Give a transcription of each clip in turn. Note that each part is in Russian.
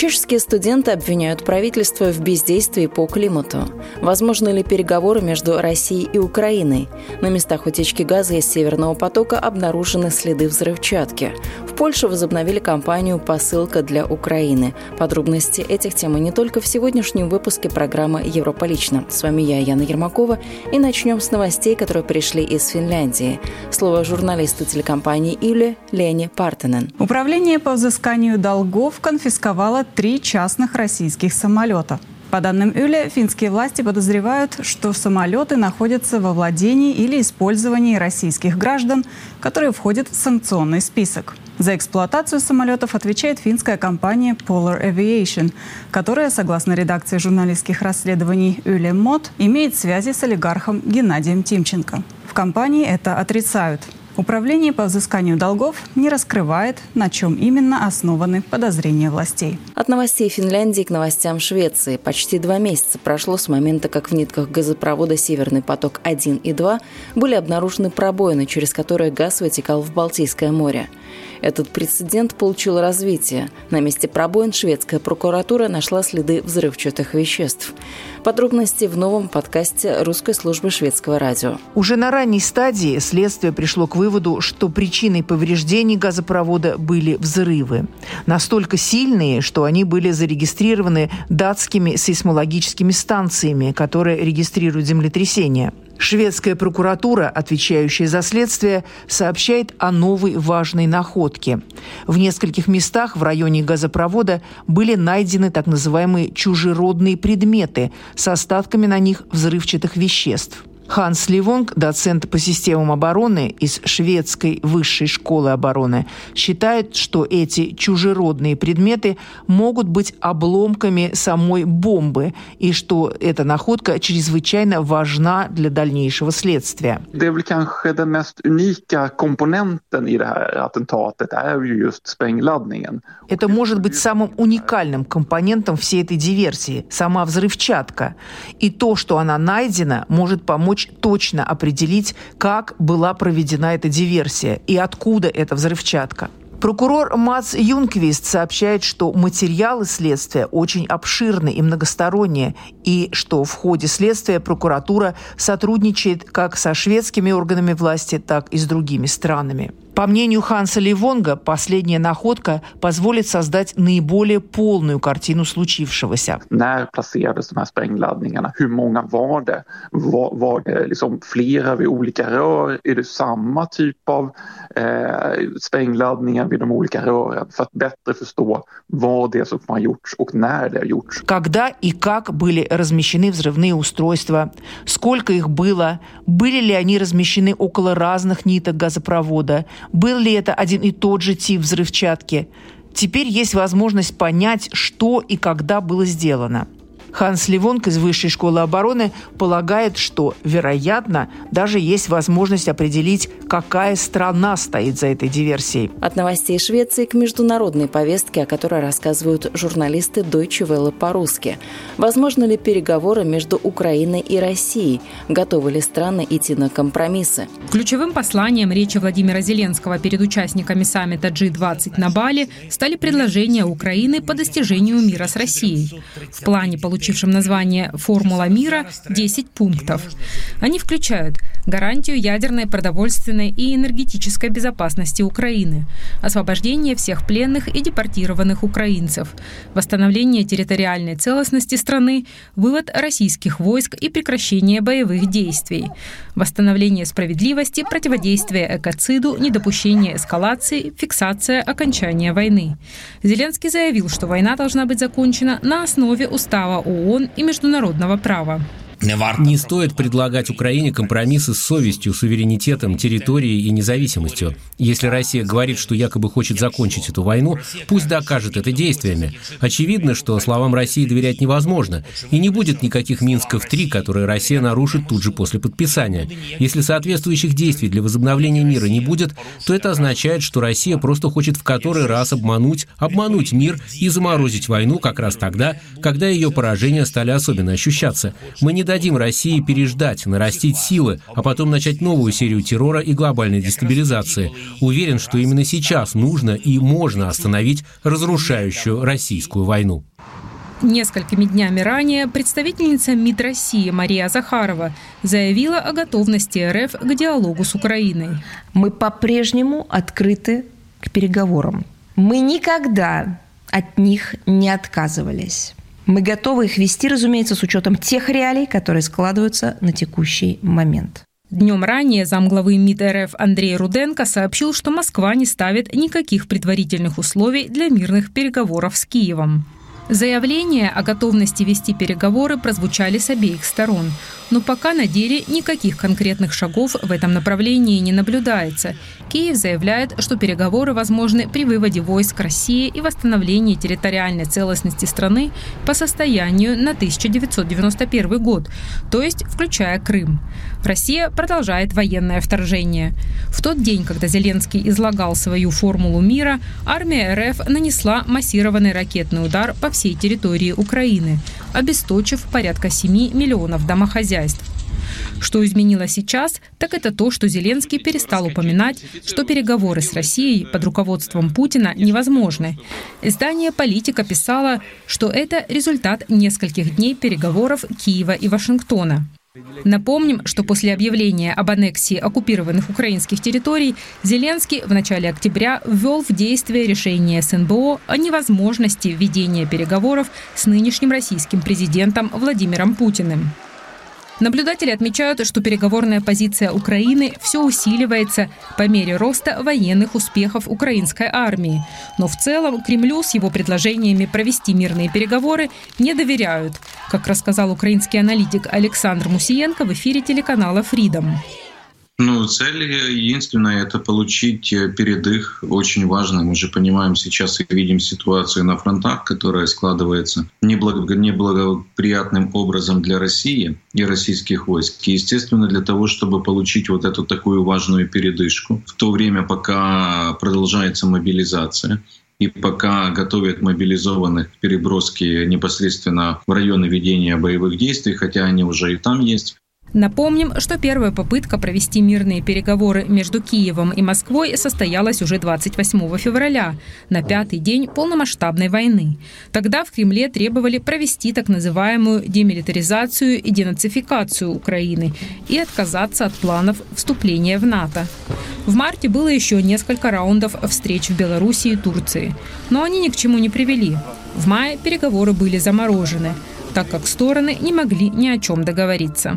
Чешские студенты обвиняют правительство в бездействии по климату. Возможны ли переговоры между Россией и Украиной? На местах утечки газа из Северного потока обнаружены следы взрывчатки. В Польше возобновили кампанию «Посылка для Украины». Подробности этих тем и не только в сегодняшнем выпуске программы «Европа лично». С вами я, Яна Ермакова, и начнем с новостей, которые пришли из Финляндии. Слово журналисту телекомпании «Юле» Лене Партенен. Управление по взысканию долгов конфисковало три частных российских самолета. По данным Юля, финские власти подозревают, что самолеты находятся во владении или использовании российских граждан, которые входят в санкционный список. За эксплуатацию самолетов отвечает финская компания Polar Aviation, которая, согласно редакции журналистских расследований Юле Мод, имеет связи с олигархом Геннадием Тимченко. В компании это отрицают. Управление по взысканию долгов не раскрывает, на чем именно основаны подозрения властей. От новостей Финляндии к новостям Швеции. Почти два месяца прошло с момента, как в нитках газопровода «Северный поток-1» и «2» были обнаружены пробоины, через которые газ вытекал в Балтийское море. Этот прецедент получил развитие. На месте пробоин шведская прокуратура нашла следы взрывчатых веществ. Подробности в новом подкасте русской службы шведского радио. Уже на ранней стадии следствие пришло к выводу, что причиной повреждений газопровода были взрывы. Настолько сильные, что они были зарегистрированы датскими сейсмологическими станциями, которые регистрируют землетрясения. Шведская прокуратура, отвечающая за следствие, сообщает о новой важной находке. В нескольких местах в районе газопровода были найдены так называемые чужеродные предметы с остатками на них взрывчатых веществ. Ханс Ливонг, доцент по системам обороны из шведской высшей школы обороны, считает, что эти чужеродные предметы могут быть обломками самой бомбы и что эта находка чрезвычайно важна для дальнейшего следствия. Это может быть самым уникальным компонентом всей этой диверсии – сама взрывчатка. И то, что она найдена, может помочь точно определить, как была проведена эта диверсия и откуда эта взрывчатка. Прокурор Мац Юнквист сообщает, что материалы следствия очень обширны и многосторонние, и что в ходе следствия прокуратура сотрудничает как со шведскими органами власти, так и с другими странами. По мнению Ханса Ливонга, последняя находка позволит создать наиболее полную картину случившегося. Eh. Когда и как были размещены взрывные устройства, сколько их было, были ли они размещены около разных ниток газопровода, был ли это один и тот же тип взрывчатки. Теперь есть возможность понять, что и когда было сделано. Ханс Ливонг из Высшей школы обороны полагает, что, вероятно, даже есть возможность определить, какая страна стоит за этой диверсией. От новостей Швеции к международной повестке, о которой рассказывают журналисты Deutsche Welle по-русски. Возможно ли переговоры между Украиной и Россией? Готовы ли страны идти на компромиссы? Ключевым посланием речи Владимира Зеленского перед участниками саммита G20 на Бали стали предложения Украины по достижению мира с Россией. В плане получения получившем название «Формула мира», 10 пунктов. Они включают гарантию ядерной, продовольственной и энергетической безопасности Украины, освобождение всех пленных и депортированных украинцев, восстановление территориальной целостности страны, вывод российских войск и прекращение боевых действий, восстановление справедливости, противодействие экоциду, недопущение эскалации, фиксация окончания войны. Зеленский заявил, что война должна быть закончена на основе устава ООН и международного права. Не стоит предлагать Украине компромиссы с совестью, суверенитетом, территорией и независимостью. Если Россия говорит, что якобы хочет закончить эту войну, пусть докажет это действиями. Очевидно, что словам России доверять невозможно, и не будет никаких Минсков-3, которые Россия нарушит тут же после подписания. Если соответствующих действий для возобновления мира не будет, то это означает, что Россия просто хочет в который раз обмануть, обмануть мир и заморозить войну как раз тогда, когда ее поражения стали особенно ощущаться. Мы не дадим России переждать, нарастить силы, а потом начать новую серию террора и глобальной дестабилизации. Уверен, что именно сейчас нужно и можно остановить разрушающую российскую войну. Несколькими днями ранее представительница МИД России Мария Захарова заявила о готовности РФ к диалогу с Украиной. Мы по-прежнему открыты к переговорам. Мы никогда от них не отказывались. Мы готовы их вести, разумеется, с учетом тех реалий, которые складываются на текущий момент. Днем ранее замглавы МИД РФ Андрей Руденко сообщил, что Москва не ставит никаких предварительных условий для мирных переговоров с Киевом. Заявления о готовности вести переговоры прозвучали с обеих сторон, но пока на деле никаких конкретных шагов в этом направлении не наблюдается. Киев заявляет, что переговоры возможны при выводе войск России и восстановлении территориальной целостности страны по состоянию на 1991 год, то есть включая Крым. Россия продолжает военное вторжение. В тот день, когда Зеленский излагал свою формулу мира, армия РФ нанесла массированный ракетный удар по всей территории Украины, обесточив порядка 7 миллионов домохозяйств. Что изменило сейчас, так это то, что Зеленский перестал упоминать, что переговоры с Россией под руководством Путина невозможны. Издание «Политика» писало, что это результат нескольких дней переговоров Киева и Вашингтона. Напомним, что после объявления об аннексии оккупированных украинских территорий Зеленский в начале октября ввел в действие решение СНБО о невозможности ведения переговоров с нынешним российским президентом Владимиром Путиным. Наблюдатели отмечают, что переговорная позиция Украины все усиливается по мере роста военных успехов украинской армии. Но в целом Кремлю с его предложениями провести мирные переговоры не доверяют, как рассказал украинский аналитик Александр Мусиенко в эфире телеканала «Фридом». Ну, цель единственная — это получить э, передых. Очень важно. Мы же понимаем сейчас и видим ситуацию на фронтах, которая складывается неблагоприятным образом для России и российских войск. И, естественно, для того, чтобы получить вот эту такую важную передышку, в то время, пока продолжается мобилизация, и пока готовят мобилизованных к переброске непосредственно в районы ведения боевых действий, хотя они уже и там есть, Напомним, что первая попытка провести мирные переговоры между Киевом и Москвой состоялась уже 28 февраля, на пятый день полномасштабной войны. Тогда в Кремле требовали провести так называемую демилитаризацию и денацификацию Украины и отказаться от планов вступления в НАТО. В марте было еще несколько раундов встреч в Беларуси и Турции, но они ни к чему не привели. В мае переговоры были заморожены, так как стороны не могли ни о чем договориться.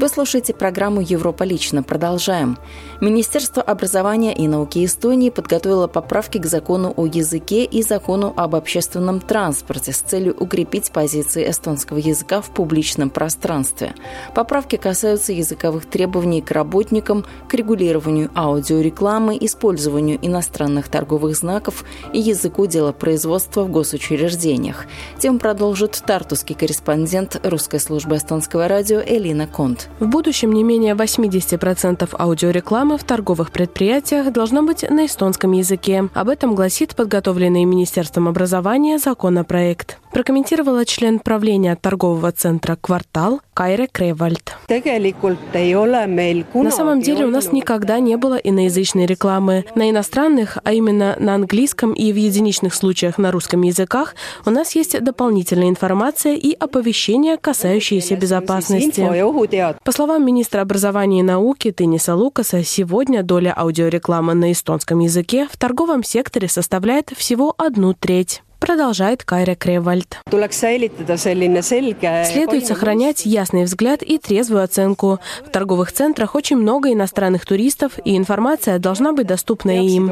Вы слушаете программу «Европа лично». Продолжаем. Министерство образования и науки Эстонии подготовило поправки к закону о языке и закону об общественном транспорте с целью укрепить позиции эстонского языка в публичном пространстве. Поправки касаются языковых требований к работникам, к регулированию аудиорекламы, использованию иностранных торговых знаков и языку делопроизводства в госучреждениях. Тем продолжит тартусский корреспондент русской службы эстонского радио Элина Конт. В будущем не менее 80% аудиорекламы в торговых предприятиях должно быть на эстонском языке. Об этом гласит подготовленный Министерством образования законопроект. Прокомментировала член правления торгового центра «Квартал» Кайре Кревальд. На самом деле у нас никогда не было иноязычной рекламы. На иностранных, а именно на английском и в единичных случаях на русском языках, у нас есть дополнительная информация и оповещения, касающиеся безопасности. По словам министра образования и науки Тениса Лукаса, сегодня доля аудиорекламы на эстонском языке в торговом секторе составляет всего одну треть продолжает Кайра Кревальд. Следует сохранять ясный взгляд и трезвую оценку. В торговых центрах очень много иностранных туристов, и информация должна быть доступна им.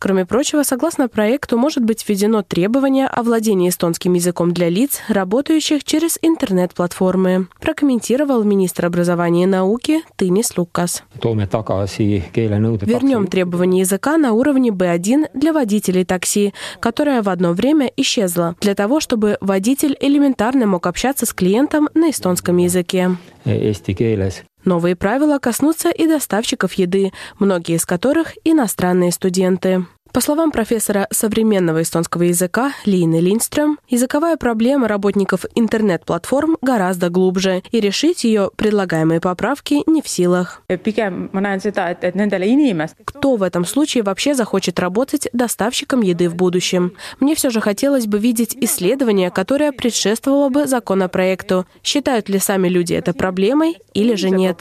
Кроме прочего, согласно проекту, может быть введено требование о владении эстонским языком для лиц, работающих через интернет-платформы, прокомментировал министр образования и науки Тынис Лукас. Вернем требования языка на уровне B1 для водителей такси, которое в одно время исчезло, для того, чтобы водитель элементарно мог общаться с клиентом на эстонском языке. Новые правила коснутся и доставщиков еды, многие из которых иностранные студенты. По словам профессора современного эстонского языка Лины Линдстрöm, языковая проблема работников интернет-платформ гораздо глубже, и решить ее предлагаемые поправки не в силах. Кто в этом случае вообще захочет работать доставщиком еды в будущем? Мне все же хотелось бы видеть исследование, которое предшествовало бы законопроекту. Считают ли сами люди это проблемой или же нет?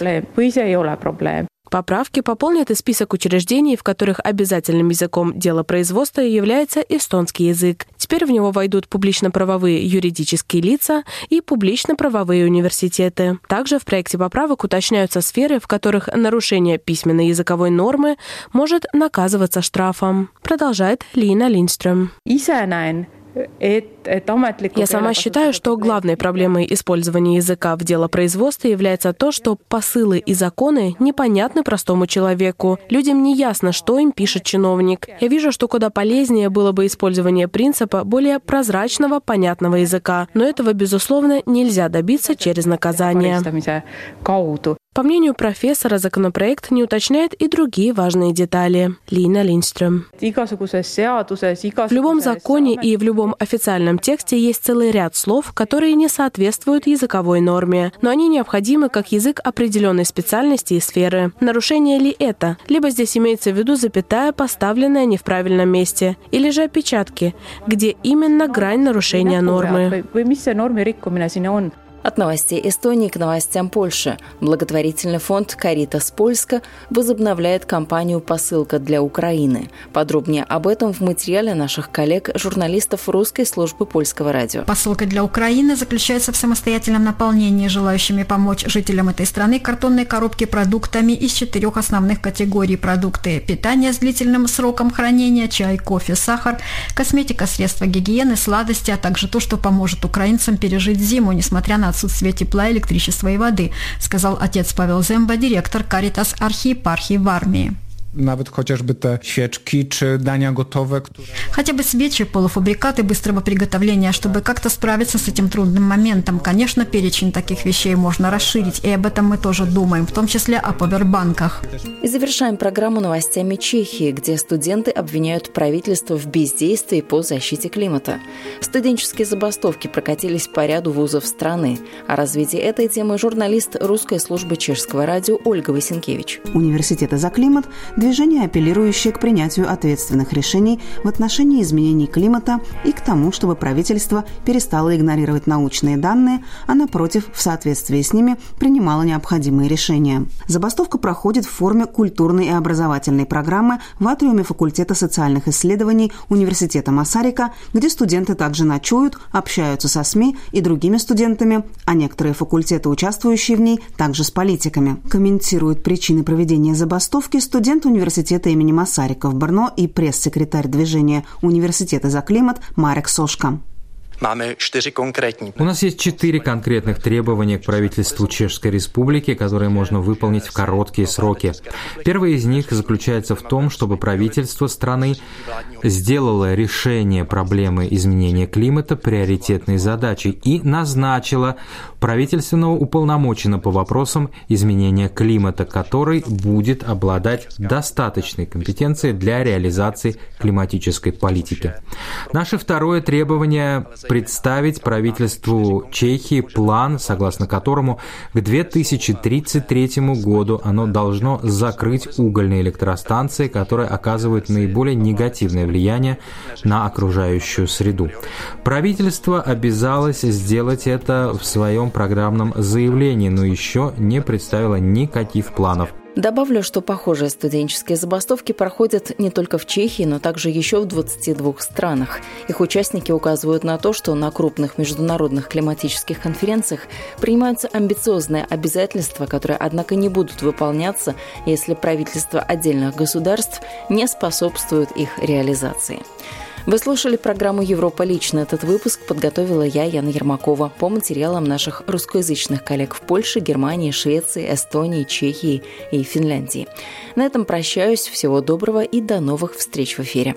Поправки пополнят и список учреждений, в которых обязательным языком делопроизводства является эстонский язык. Теперь в него войдут публично-правовые юридические лица и публично-правовые университеты. Также в проекте поправок уточняются сферы, в которых нарушение письменной языковой нормы может наказываться штрафом. Продолжает Лина Линдстрöm. Я сама считаю, что главной проблемой использования языка в делопроизводстве является то, что посылы и законы непонятны простому человеку. Людям не ясно, что им пишет чиновник. Я вижу, что куда полезнее было бы использование принципа более прозрачного, понятного языка. Но этого, безусловно, нельзя добиться через наказание. По мнению профессора, законопроект не уточняет и другие важные детали. Лина Линдстрöm. В любом законе и в любом официальном тексте есть целый ряд слов, которые не соответствуют языковой норме, но они необходимы как язык определенной специальности и сферы. Нарушение ли это? Либо здесь имеется в виду запятая, поставленная не в правильном месте, или же опечатки, где именно грань нарушения нормы. От новостей Эстонии к новостям Польши. Благотворительный фонд «Каритас Польска» возобновляет кампанию «Посылка для Украины». Подробнее об этом в материале наших коллег, журналистов русской службы польского радио. Посылка для Украины заключается в самостоятельном наполнении желающими помочь жителям этой страны картонной коробки продуктами из четырех основных категорий продукты. Питание с длительным сроком хранения, чай, кофе, сахар, косметика, средства гигиены, сладости, а также то, что поможет украинцам пережить зиму, несмотря на отсутствие тепла, электричества и воды, сказал отец Павел Земба, директор Каритас архиепархии в армии. Nawet chociażby te świeczki czy dania gotowe, które... Хотя бы свечи, полуфабрикаты быстрого приготовления, чтобы как-то справиться с этим трудным моментом. Конечно, перечень таких вещей можно расширить, и об этом мы тоже думаем, в том числе о повербанках. И завершаем программу новостями Чехии, где студенты обвиняют правительство в бездействии по защите климата. Студенческие забастовки прокатились по ряду вузов страны. О развитии этой темы журналист русской службы чешского радио Ольга Васенкевич. Университеты за климат движение, апеллирующее к принятию ответственных решений в отношении изменений климата и к тому, чтобы правительство перестало игнорировать научные данные, а напротив, в соответствии с ними, принимало необходимые решения. Забастовка проходит в форме культурной и образовательной программы в атриуме факультета социальных исследований Университета Масарика, где студенты также ночуют, общаются со СМИ и другими студентами, а некоторые факультеты, участвующие в ней, также с политиками. Комментируют причины проведения забастовки студент университета имени Масарика в Брно и пресс-секретарь движения Университета за климат Марек Сошка. У нас есть четыре конкретных требования к правительству Чешской Республики, которые можно выполнить в короткие сроки. Первое из них заключается в том, чтобы правительство страны сделало решение проблемы изменения климата приоритетной задачей и назначило правительственного уполномоченного по вопросам изменения климата, который будет обладать достаточной компетенцией для реализации климатической политики. Наше второе требование представить правительству Чехии план, согласно которому к 2033 году оно должно закрыть угольные электростанции, которые оказывают наиболее негативное влияние на окружающую среду. Правительство обязалось сделать это в своем программном заявлении, но еще не представило никаких планов Добавлю, что похожие студенческие забастовки проходят не только в Чехии, но также еще в 22 странах. Их участники указывают на то, что на крупных международных климатических конференциях принимаются амбициозные обязательства, которые, однако, не будут выполняться, если правительства отдельных государств не способствуют их реализации. Вы слушали программу «Европа лично». Этот выпуск подготовила я, Яна Ермакова, по материалам наших русскоязычных коллег в Польше, Германии, Швеции, Эстонии, Чехии и Финляндии. На этом прощаюсь. Всего доброго и до новых встреч в эфире.